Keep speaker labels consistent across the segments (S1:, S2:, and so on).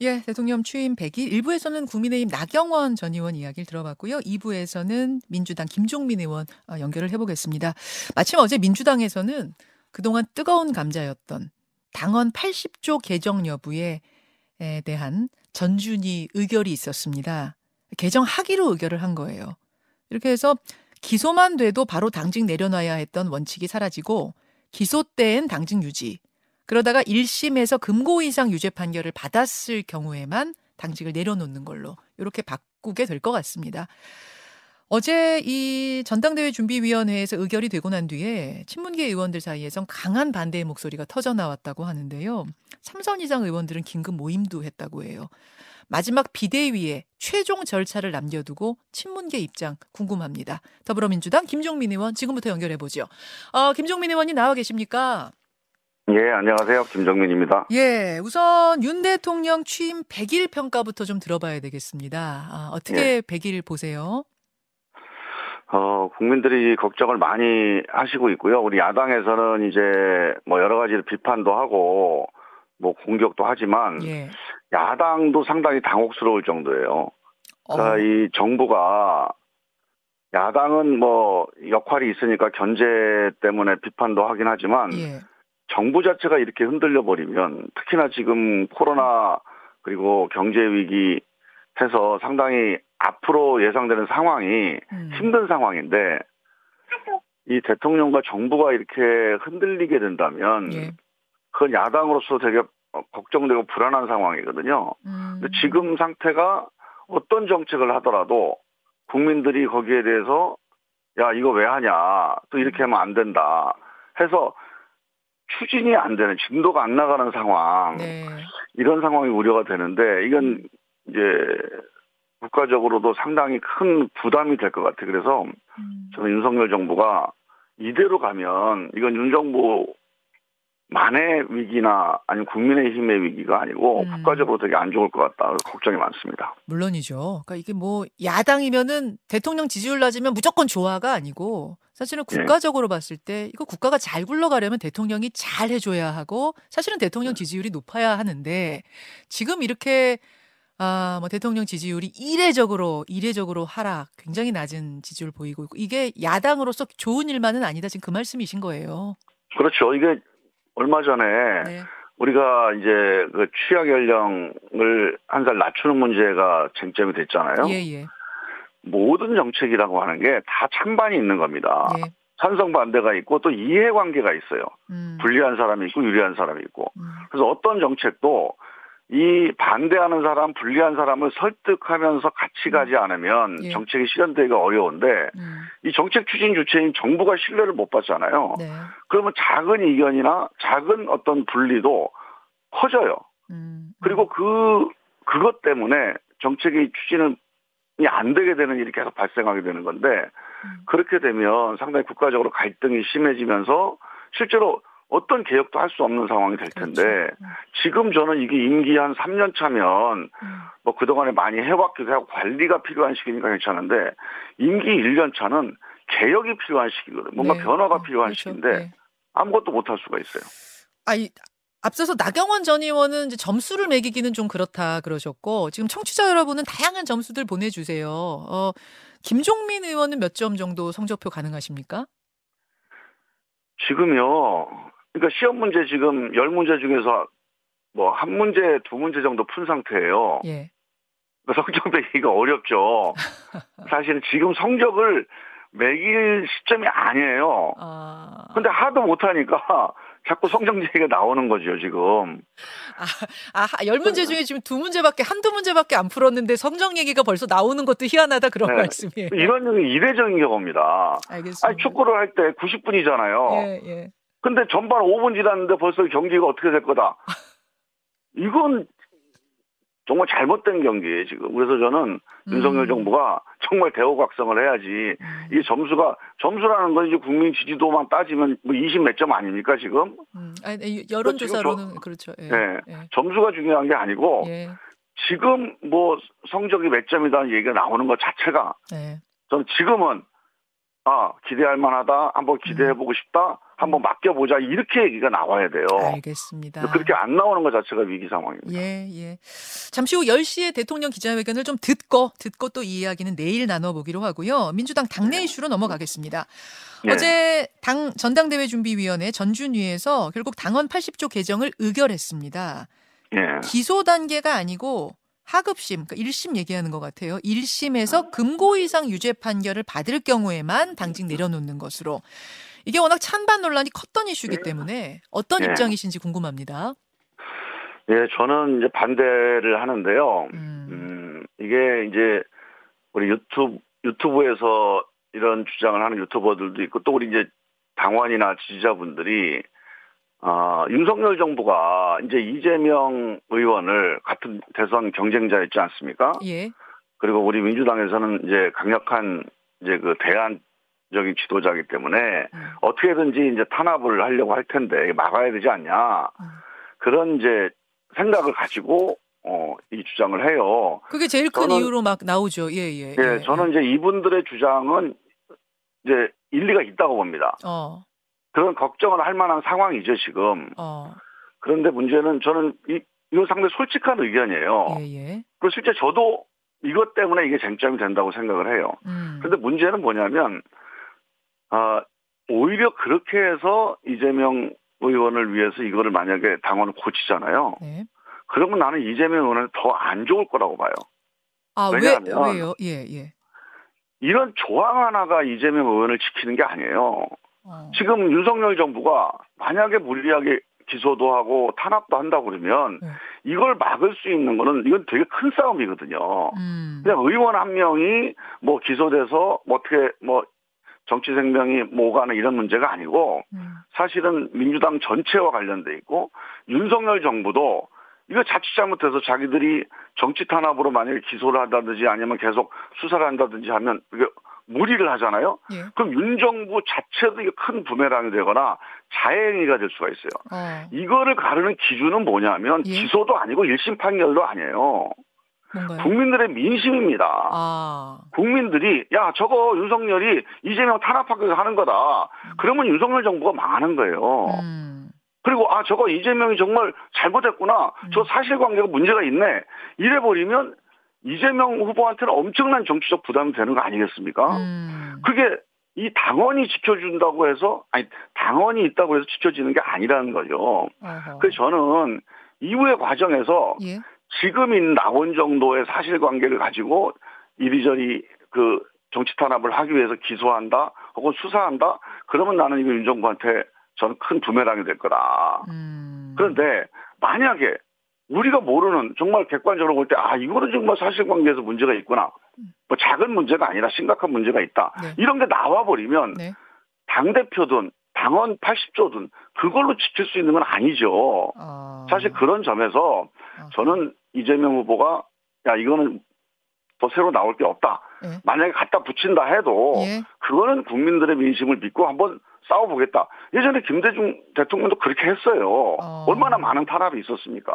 S1: 예, 대통령 취임 100일 1부에서는 국민의힘 나경원 전 의원 이야기를 들어봤고요. 2부에서는 민주당 김종민 의원 어, 연결을 해보겠습니다. 마침 어제 민주당에서는 그동안 뜨거운 감자였던 당헌 80조 개정 여부에 대한 전준희 의결이 있었습니다. 개정하기로 의결을 한 거예요. 이렇게 해서 기소만 돼도 바로 당직 내려놔야 했던 원칙이 사라지고 기소 때엔 당직 유지, 그러다가 1심에서 금고 이상 유죄 판결을 받았을 경우에만 당직을 내려놓는 걸로 이렇게 바꾸게 될 것 같습니다. 어제 이 전당대회 준비위원회에서 의결이 되고 난 뒤에 친문계 의원들 사이에선 강한 반대의 목소리가 터져 나왔다고 하는데요. 삼선 이상 의원들은 긴급 모임도 했다고 해요. 마지막 비대위에 최종 절차를 남겨두고 친문계 입장 궁금합니다. 더불어민주당 김종민 의원 지금부터 연결해 보죠. 어, 김종민 의원이 나와 계십니까?
S2: 예, 안녕하세요. 김정민입니다.
S1: 예, 우선 윤 대통령 취임 100일 평가부터 좀 들어봐야 되겠습니다. 아, 어떻게 예. 100일 보세요?
S2: 어, 국민들이 걱정을 많이 하시고 있고요. 우리 야당에서는 이제 뭐 여러 가지 비판도 하고 뭐 공격도 하지만 예. 야당도 상당히 당혹스러울 정도예요. 그러니까 어. 이 정부가 야당은 뭐 역할이 있으니까 견제 때문에 비판도 하긴 하지만 예. 정부 자체가 이렇게 흔들려 버리면 특히나 지금 코로나 그리고 경제 위기 해서 상당히 앞으로 예상되는 상황이 음. 힘든 상황인데 이 대통령과 정부가 이렇게 흔들리게 된다면 예. 그건 야당으로서 되게 걱정되고 불안한 상황이거든요. 음. 지금 상태가 어떤 정책을 하더라도 국민들이 거기에 대해서 야 이거 왜 하냐 또 이렇게 하면 안 된다 해서 추진이 안 되는 진도가 안 나가는 상황 네. 이런 상황이 우려가 되는데 이건 이제 국가적으로도 상당히 큰 부담이 될 것 같아요. 그래서 음. 저는 윤석열 정부가 이대로 가면 이건 윤 정부 만의 위기나 아니면 국민의힘의 위기가 아니고 음. 국가적으로 되게 안 좋을 것 같다 걱정이 많습니다.
S1: 물론이죠. 그러니까 이게 뭐 야당이면은 대통령 지지율 낮으면 무조건 좋아가 아니고 사실은 네. 국가적으로 네. 봤을 때 이거 국가가 잘 굴러가려면 대통령이 잘 해줘야 하고 사실은 대통령 네. 지지율이 높아야 하는데 지금 이렇게 아, 뭐 대통령 지지율이 이례적으로 이례적으로 하락, 굉장히 낮은 지지율 보이고 있고 이게 야당으로서 좋은 일만은 아니다. 지금 그 말씀이신 거예요.
S2: 그렇죠. 이게 얼마 전에 네. 우리가 이제 그 취약 연령을 한 살 낮추는 문제가 쟁점이 됐잖아요. 예, 예. 모든 정책이라고 하는 게 다 찬반이 있는 겁니다. 예. 찬성 반대가 있고 또 이해관계가 있어요. 음. 불리한 사람이 있고 유리한 사람이 있고. 음. 그래서 어떤 정책도 이 반대하는 사람, 불리한 사람을 설득하면서 같이 가지 않으면 예. 정책이 실현되기가 어려운데 음. 이 정책 추진 주체인 정부가 신뢰를 못 받잖아요. 네. 그러면 작은 이견이나 작은 어떤 분리도 커져요. 음. 그리고 그 그것 때문에 정책의 추진은 안 되게 되는 일이 계속 발생하게 되는 건데 음. 그렇게 되면 상당히 국가적으로 갈등이 심해지면서 실제로 어떤 개혁도 할 수 없는 상황이 될 텐데 그렇죠. 음. 지금 저는 이게 임기 한 3년 차면 음. 뭐 그동안에 많이 해왔기도 하고 관리가 필요한 시기니까 괜찮은데 임기 1년 차는 개혁이 필요한 시기거든요. 뭔가 네. 변화가 어, 필요한 그렇죠. 시기인데 네. 아무것도 못 할 수가 있어요.
S1: 아이 앞서서 나경원 전 의원은 이제 점수를 매기기는 좀 그렇다 그러셨고 지금 청취자 여러분은 다양한 점수들 보내주세요. 어, 김종민 의원은 몇 점 정도 성적표 가능하십니까?
S2: 지금요. 그러니까 시험 문제 지금 열 문제 중에서 뭐 한 문제, 두 문제 정도 푼 상태예요. 예. 그러니까 성적 매기가 어렵죠. 사실은 지금 성적을 매길 시점이 아니에요. 아... 근데 하도 못하니까 자꾸 성적 얘기가 나오는 거죠, 지금.
S1: 아, 아, 열 문제 중에 지금 두 문제밖에, 한두 문제밖에 안 풀었는데 성적 얘기가 벌써 나오는 것도 희한하다 그런 네. 말씀이에요.
S2: 이런 게 이례적인 경우입니다. 알겠습니다. 아니, 축구를 할 때 90분이잖아요. 예, 예. 근데 전반 5분 지났는데 벌써 경기가 어떻게 될 거다. 이건 정말 잘못된 경기예요, 지금. 그래서 저는 음. 윤석열 정부가 정말 대우각성을 해야지. 음. 이 점수가, 점수라는 건 이제 국민 지지도만 따지면 뭐 20 몇 점 아닙니까, 지금? 음.
S1: 아니, 여론조사로는 그렇죠. 예.
S2: 네. 예. 점수가 중요한 게 아니고, 예. 지금 뭐 성적이 몇 점이다는 얘기가 나오는 것 자체가, 예. 저는 지금은 아 기대할 만하다, 한번 기대해보고 음. 싶다, 한번 맡겨보자 이렇게 얘기가 나와야 돼요.
S1: 알겠습니다.
S2: 그렇게 안 나오는 것 자체가 위기 상황입니다.
S1: 예, 예. 잠시 후 10시에 대통령 기자회견을 좀 듣고 듣고 또 이 이야기는 내일 나눠보기로 하고요. 민주당 당내 네. 이슈로 넘어가겠습니다. 네. 어제 당 전당대회 준비위원회 전준위에서 결국 당헌 80조 개정을 의결했습니다. 네. 기소 단계가 아니고 하급심, 그러니까 1심 얘기하는 것 같아요. 1심에서 금고 이상 유죄 판결을 받을 경우에만 당직 내려놓는 것으로. 이게 워낙 찬반 논란이 컸던 이슈이기 때문에 어떤 네. 입장이신지 궁금합니다.
S2: 예, 저는 이제 반대를 하는데요. 음. 음, 이게 이제 우리 유튜브 유튜브에서 이런 주장을 하는 유튜버들도 있고 또 우리 이제 당원이나 지지자분들이 아, 윤석열 정부가 이제 이재명 의원을 같은 대선 경쟁자였지 않습니까? 예. 그리고 우리 민주당에서는 이제 강력한 이제 그 대안적인 지도자이기 때문에 음. 어떻게든지 이제 탄압을 하려고 할 텐데 막아야 되지 않냐. 음. 그런 이제 생각을 가지고 어, 이 주장을 해요.
S1: 그게 제일 큰 저는, 이유로 막 나오죠. 예, 예.
S2: 예, 예 저는 예. 이제 이분들의 주장은 이제 일리가 있다고 봅니다. 어. 그런 걱정을 할 만한 상황이죠 지금. 어. 그런데 문제는 저는 이 이건 상당히 솔직한 의견이에요. 예, 예. 그리고 실제 저도 이것 때문에 이게 쟁점이 된다고 생각을 해요. 음. 그런데 문제는 뭐냐면 아 오히려 그렇게 해서 이재명 의원을 위해서 이거를 만약에 당원을 고치잖아요. 네. 그러면 나는 이재명 의원은 더 안 좋을 거라고 봐요.
S1: 아, 왜냐하면 왜, 왜요? 예, 예.
S2: 이런 조항 하나가 이재명 의원을 지키는 게 아니에요. 어. 지금 윤석열 정부가 만약에 무리하게 기소도 하고 탄압도 한다고 그러면 네. 이걸 막을 수 있는 거는 이건 되게 큰 싸움이거든요. 음. 그냥 의원 한 명이 뭐 기소돼서 뭐 어떻게 뭐 정치 생명이 뭐가는 이런 문제가 아니고 음. 사실은 민주당 전체와 관련돼 있고 윤석열 정부도 이거 자칫 잘못해서 자기들이 정치 탄압으로 만약에 기소를 한다든지 아니면 계속 수사를 한다든지 하면 이게 무리를 하잖아요. 예. 그럼 윤 정부 자체도 이게 큰 부메랑이 되거나 자행위가 될 수가 있어요. 어. 이거를 가르는 기준은 뭐냐면 예. 기소도 아니고 1심 판결도 아니에요. 뭔가요? 국민들의 민심입니다. 아. 국민들이 야 저거 윤석열이 이재명 탄압하기 하는 거다. 음. 그러면 윤석열 정부가 망하는 거예요. 음. 그리고 아 저거 이재명이 정말 잘못했구나. 음. 저 사실관계가 문제가 있네. 이래 버리면 이재명 후보한테는 엄청난 정치적 부담이 되는 거 아니겠습니까? 음. 그게 이 당원이 지켜준다고 해서 아니 당원이 있다고 해서 지켜지는 게 아니라는 거죠. 어허. 그래서 저는 이후의 과정에서 예? 지금 나온 정도의 사실관계를 가지고 이리저리 그 정치 탄압을 하기 위해서 기소한다 혹은 수사한다 그러면 나는 이거 윤 정부한테 저는 큰 부메랑이 될 거다. 음. 그런데 만약에 우리가 모르는 정말 객관적으로 볼 때 아 이거는 정말 사실관계에서 문제가 있구나. 뭐 작은 문제가 아니라 심각한 문제가 있다. 네. 이런 게 나와 버리면 네. 당 대표든 당원 80조든 그걸로 지킬 수 있는 건 아니죠. 어... 사실 그런 점에서 어... 저는 이재명 후보가 야 이거는 더 새로 나올 게 없다. 네. 만약에 갖다 붙인다 해도 예. 그거는 국민들의 민심을 믿고 한번 싸워보겠다. 예전에 김대중 대통령도 그렇게 했어요. 어. 얼마나 많은 탄압이 있었습니까?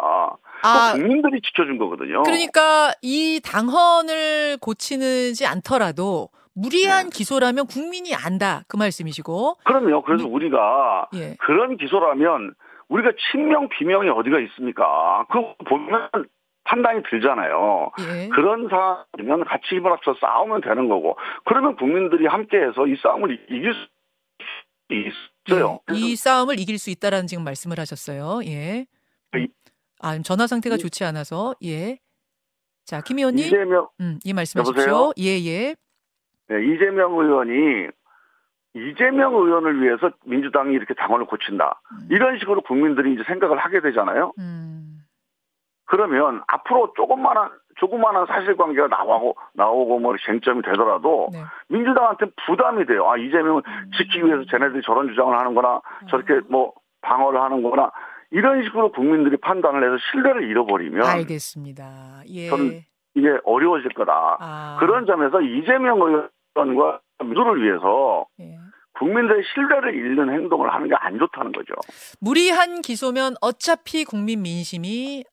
S2: 아, 국민들이 지켜준 거거든요.
S1: 그러니까 이 당헌을 고치지 않더라도 무리한 네. 기소라면 국민이 안다 그 말씀이시고.
S2: 그럼요. 그래서 미... 우리가 예. 그런 기소라면 우리가 친명 비명이 어디가 있습니까? 그거 보면 판단이 들잖아요. 예. 그런 상황이면 같이 힘을 합쳐 싸우면 되는 거고 그러면 국민들이 함께해서 이 싸움을 이길 수 있어요.
S1: 예, 이 싸움을 이길 수 있다라는 지금 말씀을 하셨어요. 예. 음. 아, 전화 상태가 좋지 않아서 예. 자, 김 의원님. 이재명 음, 이 말씀하십시오. 예, 예.
S2: 네, 이재명 의원이 이재명 의원을 위해서 민주당이 이렇게 당원을 고친다. 음. 이런 식으로 국민들이 이제 생각을 하게 되잖아요. 음. 그러면 앞으로 조금만한 조그마한 사실관계가 나오고 나오고 뭐 쟁점이 되더라도 네. 민주당한테 부담이 돼요. 아 이재명을 음. 지키기 위해서 쟤네들이 저런 주장을 하는거나 음. 저렇게 뭐 방어를 하는거나 이런 식으로 국민들이 판단을 해서 신뢰를 잃어버리면
S1: 알겠습니다. 예.
S2: 저는 이게 어려워질 거다. 아. 그런 점에서 이재명 의원과 민주를 위해서 예. 국민들의 신뢰를 잃는 행동을 하는 게 안 좋다는 거죠.
S1: 무리한 기소면 어차피 국민 민심이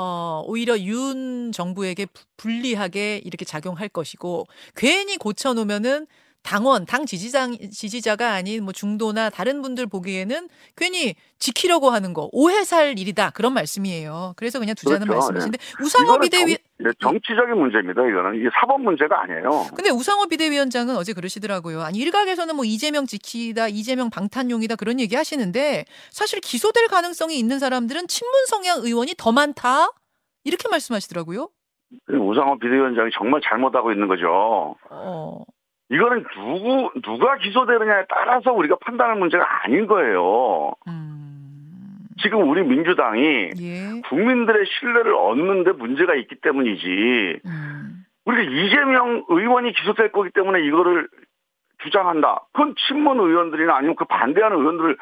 S1: 어, 오히려 윤 정부에게 불리하게 이렇게 작용할 것이고 괜히 고쳐놓으면은 당원, 당 지지장, 지지자가 아닌 뭐 중도나 다른 분들 보기에는 괜히 지키려고 하는 거, 오해 살 일이다. 그런 말씀이에요. 그래서 그냥 두자는
S2: 그렇죠.
S1: 말씀이신데, 우상호 비대위.
S2: 정, 정치적인 문제입니다. 이거는. 이게 사법 문제가 아니에요.
S1: 근데 우상호 비대위원장은 어제 그러시더라고요. 아니, 일각에서는 뭐 이재명 지키다, 이재명 방탄용이다 그런 얘기 하시는데, 사실 기소될 가능성이 있는 사람들은 친문 성향 의원이 더 많다? 이렇게 말씀하시더라고요.
S2: 우상호 비대위원장이 정말 잘못하고 있는 거죠. 어. 이거는 누구 누가 기소되느냐에 따라서 우리가 판단할 문제가 아닌 거예요. 음. 지금 우리 민주당이 예. 국민들의 신뢰를 얻는데 문제가 있기 때문이지. 음. 우리가 이재명 의원이 기소될 거기 때문에 이거를 주장한다. 그건 친문 의원들이나 아니면 그 반대하는 의원들을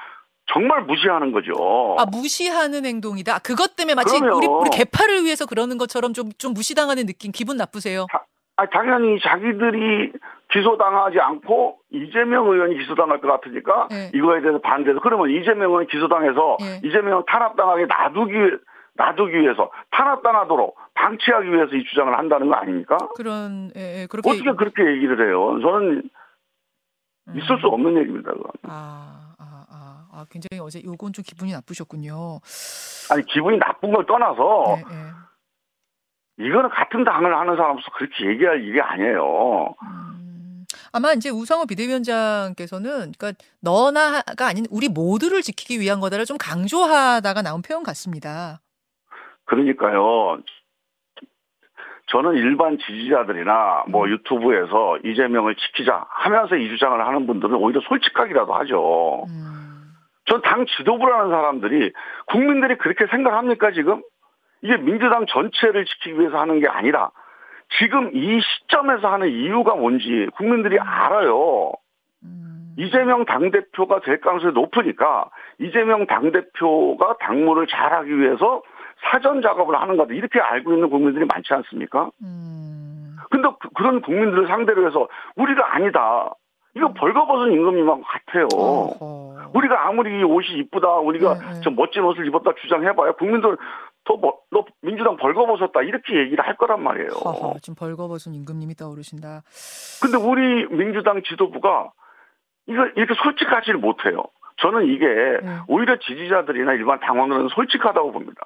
S2: 정말 무시하는 거죠.
S1: 아 무시하는 행동이다. 그것 때문에 마치 우리, 우리 개파를 위해서 그러는 것처럼 좀 좀 무시당하는 느낌, 기분 나쁘세요?
S2: 자, 아 당연히 자기들이 기소당하지 않고 이재명 의원이 기소당할 것 같으니까 네. 이거에 대해서 반대해서 그러면 이재명 의원이 기소당해서 네. 이재명 탄압당하게 놔두기 놔두기 위해서 탄압당하도록 방치하기 위해서 이 주장을 한다는 거 아닙니까?
S1: 그런 예, 예, 그렇게
S2: 어떻게 그렇게 얘기를 해요? 저는 있을 음. 수 없는 얘기입니다. 그건. 아.
S1: 아, 굉장히 어제 요건 좀 기분이 나쁘셨군요.
S2: 아니, 기분이 나쁜 걸 떠나서 네, 네. 이거는 같은 당을 하는 사람으로서 그렇게 얘기할 일이 아니에요. 음,
S1: 아마 이제 우상호 비대위원장께서는 그러니까 너나가 아닌 우리 모두를 지키기 위한 거다를 좀 강조하다가 나온 표현 같습니다.
S2: 그러니까요. 저는 일반 지지자들이나 뭐 음. 유튜브에서 이재명을 지키자 하면서 이 주장을 하는 분들은 오히려 솔직하기라도 하죠. 음. 전당 지도부라는 사람들이 국민들이 그렇게 생각합니까 지금? 이게 민주당 전체를 지키기 위해서 하는 게 아니라 지금 이 시점에서 하는 이유가 뭔지 국민들이 알아요. 음. 이재명 당대표가 될 가능성이 높으니까 이재명 당대표가 당무를 잘하기 위해서 사전 작업을 하는 거다. 이렇게 알고 있는 국민들이 많지 않습니까? 음. 근데 그, 런 국민들을 상대로 해서 우리가 아니다. 이거 벌거벗은 임금님하고 같아요. 어허. 우리가 아무리 옷이 이쁘다, 우리가 네, 네. 저 멋진 옷을 입었다 주장해봐야 국민들 더, 뭐, 너 민주당 벌거벗었다 이렇게 얘기를 할 거란 말이에요.
S1: 허허, 지금 벌거벗은 임금님이 떠오르신다.
S2: 근데 우리 민주당 지도부가 이거 이렇게 솔직하지를 못해요. 저는 이게 네. 오히려 지지자들이나 일반 당원들은 솔직하다고 봅니다.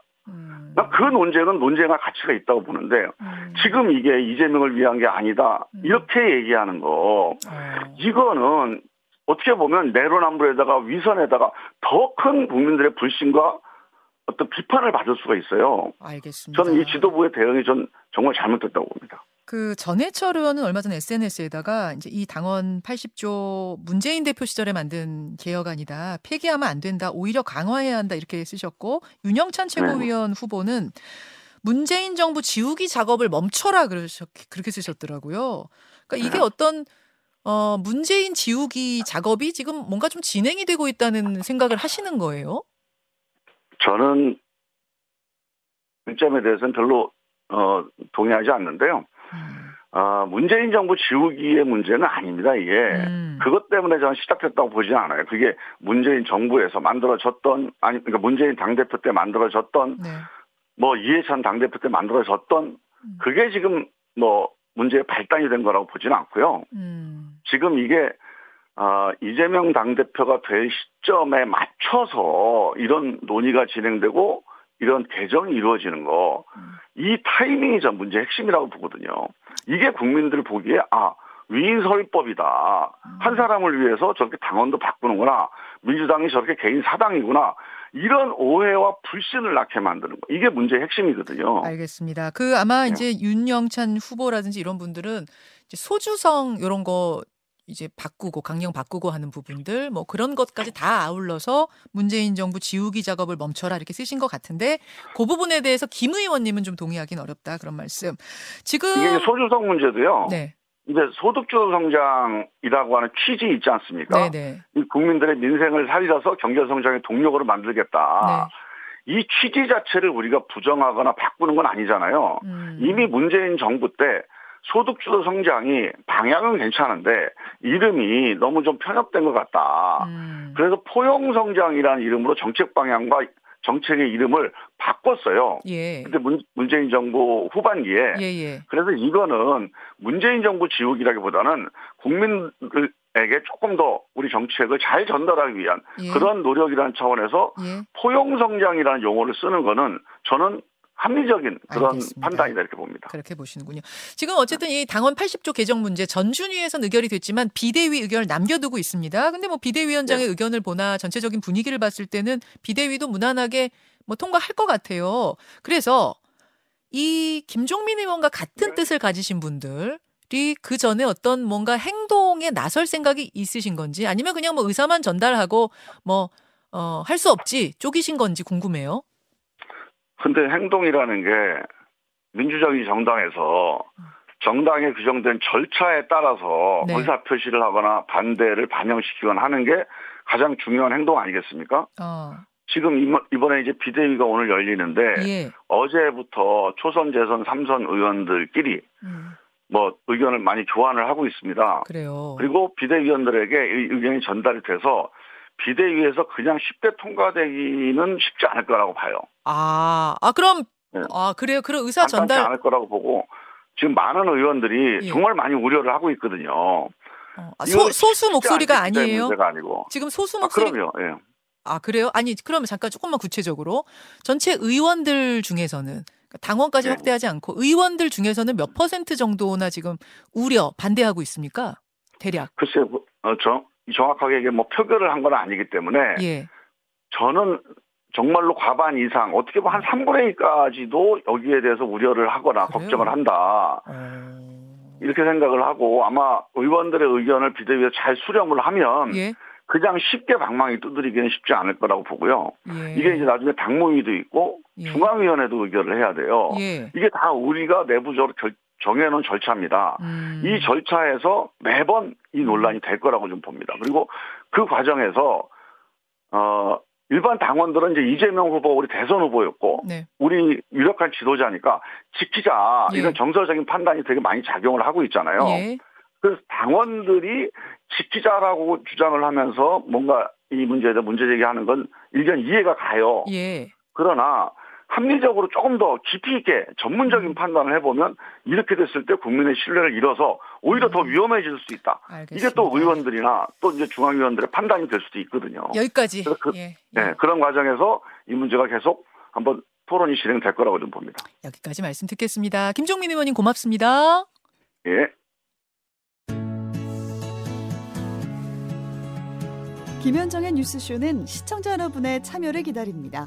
S2: 그 논쟁은 논쟁할 가치가 있다고 보는데 음. 지금 이게 이재명을 위한 게 아니다 음. 이렇게 얘기하는 거 어. 이거는 어떻게 보면 내로남불에다가 위선에다가 더 큰 국민들의 불신과 어떤 비판을 받을 수가 있어요.
S1: 알겠습니다.
S2: 저는 이 지도부의 대응이 전 정말 잘못됐다고 봅니다.
S1: 그 전해철 의원은 얼마 전 SNS에다가 이제 이 당원 80조 문재인 대표 시절에 만든 개혁안이다. 폐기하면 안 된다. 오히려 강화해야 한다. 이렇게 쓰셨고 윤영찬 최고위원 네. 후보는 문재인 정부 지우기 작업을 멈춰라 그러셨 그렇게 쓰셨더라고요. 그러니까 이게 네. 어떤 어 문재인 지우기 작업이 지금 뭔가 좀 진행이 되고 있다는 생각을 하시는 거예요?
S2: 저는 그 점에 대해서는 별로 어 동의하지 않는데요. 아, 문재인 정부 지우기의 문제는 아닙니다, 이게. 음. 그것 때문에 저는 시작됐다고 보지 않아요. 그게 문재인 정부에서 만들어졌던, 아니, 그러니까 문재인 당대표 때 만들어졌던, 네. 뭐 이해찬 당대표 때 만들어졌던, 음. 그게 지금 뭐 문제의 발단이 된 거라고 보지는 않고요. 음. 지금 이게, 어, 이재명 당대표가 될 시점에 맞춰서 이런 논의가 진행되고 이런 개정이 이루어지는 거, 음. 이 타이밍이 전 문제의 핵심이라고 보거든요. 이게 국민들 보기에 아 위인설법이다. 한 사람을 위해서 저렇게 당원도 바꾸는구나. 민주당이 저렇게 개인 사당이구나. 이런 오해와 불신을 낳게 만드는 거. 이게 문제의 핵심이거든요.
S1: 알겠습니다. 그 아마 네. 이제 윤영찬 후보라든지 이런 분들은 소주성 이런 거 이제 바꾸고 강령 바꾸고 하는 부분들 뭐 그런 것까지 다 아울러서 문재인 정부 지우기 작업을 멈춰라 이렇게 쓰신 것 같은데 그 부분에 대해서 김 의원님은 좀 동의하기는 어렵다 그런 말씀. 지금
S2: 이게 소주성 문제도요. 네. 이제 소득주도 성장이라고 하는 취지 있지 않습니까? 네네. 이 국민들의 민생을 살려서 경제 성장의 동력으로 만들겠다. 네. 이 취지 자체를 우리가 부정하거나 바꾸는 건 아니잖아요. 음. 이미 문재인 정부 때 소득 주도 성장이 방향은 괜찮은데 이름이 너무 좀 편협된 것 같다. 음. 그래서 포용 성장이라는 이름으로 정책 방향과 정책의 이름을 바꿨어요. 예. 근데 문, 문재인 정부 후반기에 예, 예. 그래서 이거는 문재인 정부 지우기라기보다는 국민들에게 조금 더 우리 정책을 잘 전달하기 위한 예. 그런 노력이라는 차원에서 예. 포용 성장이라는 용어를 쓰는 거는 저는 합리적인 그런 알겠습니다. 판단이다 이렇게 봅니다.
S1: 그렇게 보시는군요. 지금 어쨌든 이 당원 80조 개정 문제 전준위에서는 의결이 됐지만 비대위 의견을 남겨두고 있습니다. 근데 뭐 비대위원장의 네. 의견을 보나 전체적인 분위기를 봤을 때는 비대위도 무난하게 뭐 통과할 것 같아요. 그래서 이 김종민 의원과 같은 네. 뜻을 가지신 분들이 그 전에 어떤 뭔가 행동에 나설 생각이 있으신 건지 아니면 그냥 뭐 의사만 전달하고 뭐 어, 할 수 없지 쪼기신 건지 궁금해요.
S2: 근데 행동이라는 게 민주적인 정당에서 정당에 규정된 절차에 따라서 네. 의사 표시를 하거나 반대를 반영시키거나 하는 게 가장 중요한 행동 아니겠습니까? 어. 지금 이번에 이제 비대위가 오늘 열리는데 예. 어제부터 초선 재선 삼선 의원들끼리 음. 뭐 의견을 많이 교환을 하고 있습니다.
S1: 그래요.
S2: 그리고 비대위원들에게 의견이 전달이 돼서 비대위에서 그냥 쉽게 통과되기는 쉽지 않을 거라고 봐요.
S1: 아, 아 그럼 네. 아 그래요. 그럼 의사 전달
S2: 않을 거라고 보고 지금 많은 의원들이 예. 정말 많이 우려를 하고 있거든요. 어,
S1: 아, 소, 소수 목소리가 아니에요.
S2: 문제가 아니고.
S1: 지금 소수 목소리.
S2: 아, 그럼요. 예.
S1: 아 그래요? 아니 그러면 잠깐 조금만 구체적으로 전체 의원들 중에서는 그러니까 당원까지 네. 확대하지 않고 의원들 중에서는 몇 퍼센트 정도나 지금 우려 반대하고 있습니까? 대략.
S2: 글쎄요, 어, 저 정확하게 이게 뭐 표결을 한 건 아니기 때문에 예. 저는 정말로 과반 이상 어떻게 보면 한 3분의 1까지도 여기에 대해서 우려를 하거나 그래요? 걱정을 한다. 어... 이렇게 생각을 하고 아마 의원들의 의견을 비대위에 잘 수렴을 하면 예? 그냥 쉽게 방망이 두드리기는 쉽지 않을 거라고 보고요. 예. 이게 이제 나중에 당무위도 있고 예. 중앙위원회도 의결을 해야 돼요. 예. 이게 다 우리가 내부적으로 결, 정해놓은 절차입니다. 음. 이 절차에서 매번 이 논란이 될 거라고 좀 봅니다. 그리고 그 과정에서 어 일반 당원들은 이제 이재명 후보 우리 대선 후보였고 네. 우리 유력한 지도자니까 지키자 예. 이런 정서적인 판단이 되게 많이 작용을 하고 있잖아요. 예. 그래서 당원들이 지키자라고 주장을 하면서 뭔가 이 문제에 대해 문제 제기하는 건 일견 이해가 가요. 예. 그러나 합리적으로 조금 더 깊이 있게 전문적인 음. 판단을 해보면 이렇게 됐을 때 국민의 신뢰를 잃어서 오히려 음. 더 위험해질 수 있다. 알겠습니다. 이게 또 의원들이나 또 이제 중앙위원들의 판단이 될 수도 있거든요.
S1: 여기까지.
S2: 그, 예, 예. 네, 그런 과정에서 이 문제가 계속 한번 토론이 진행될 거라고 좀 봅니다.
S1: 여기까지 말씀 듣겠습니다. 김종민 의원님 고맙습니다.
S2: 예.
S3: 김현정의 뉴스쇼는 시청자 여러분의 참여를 기다립니다.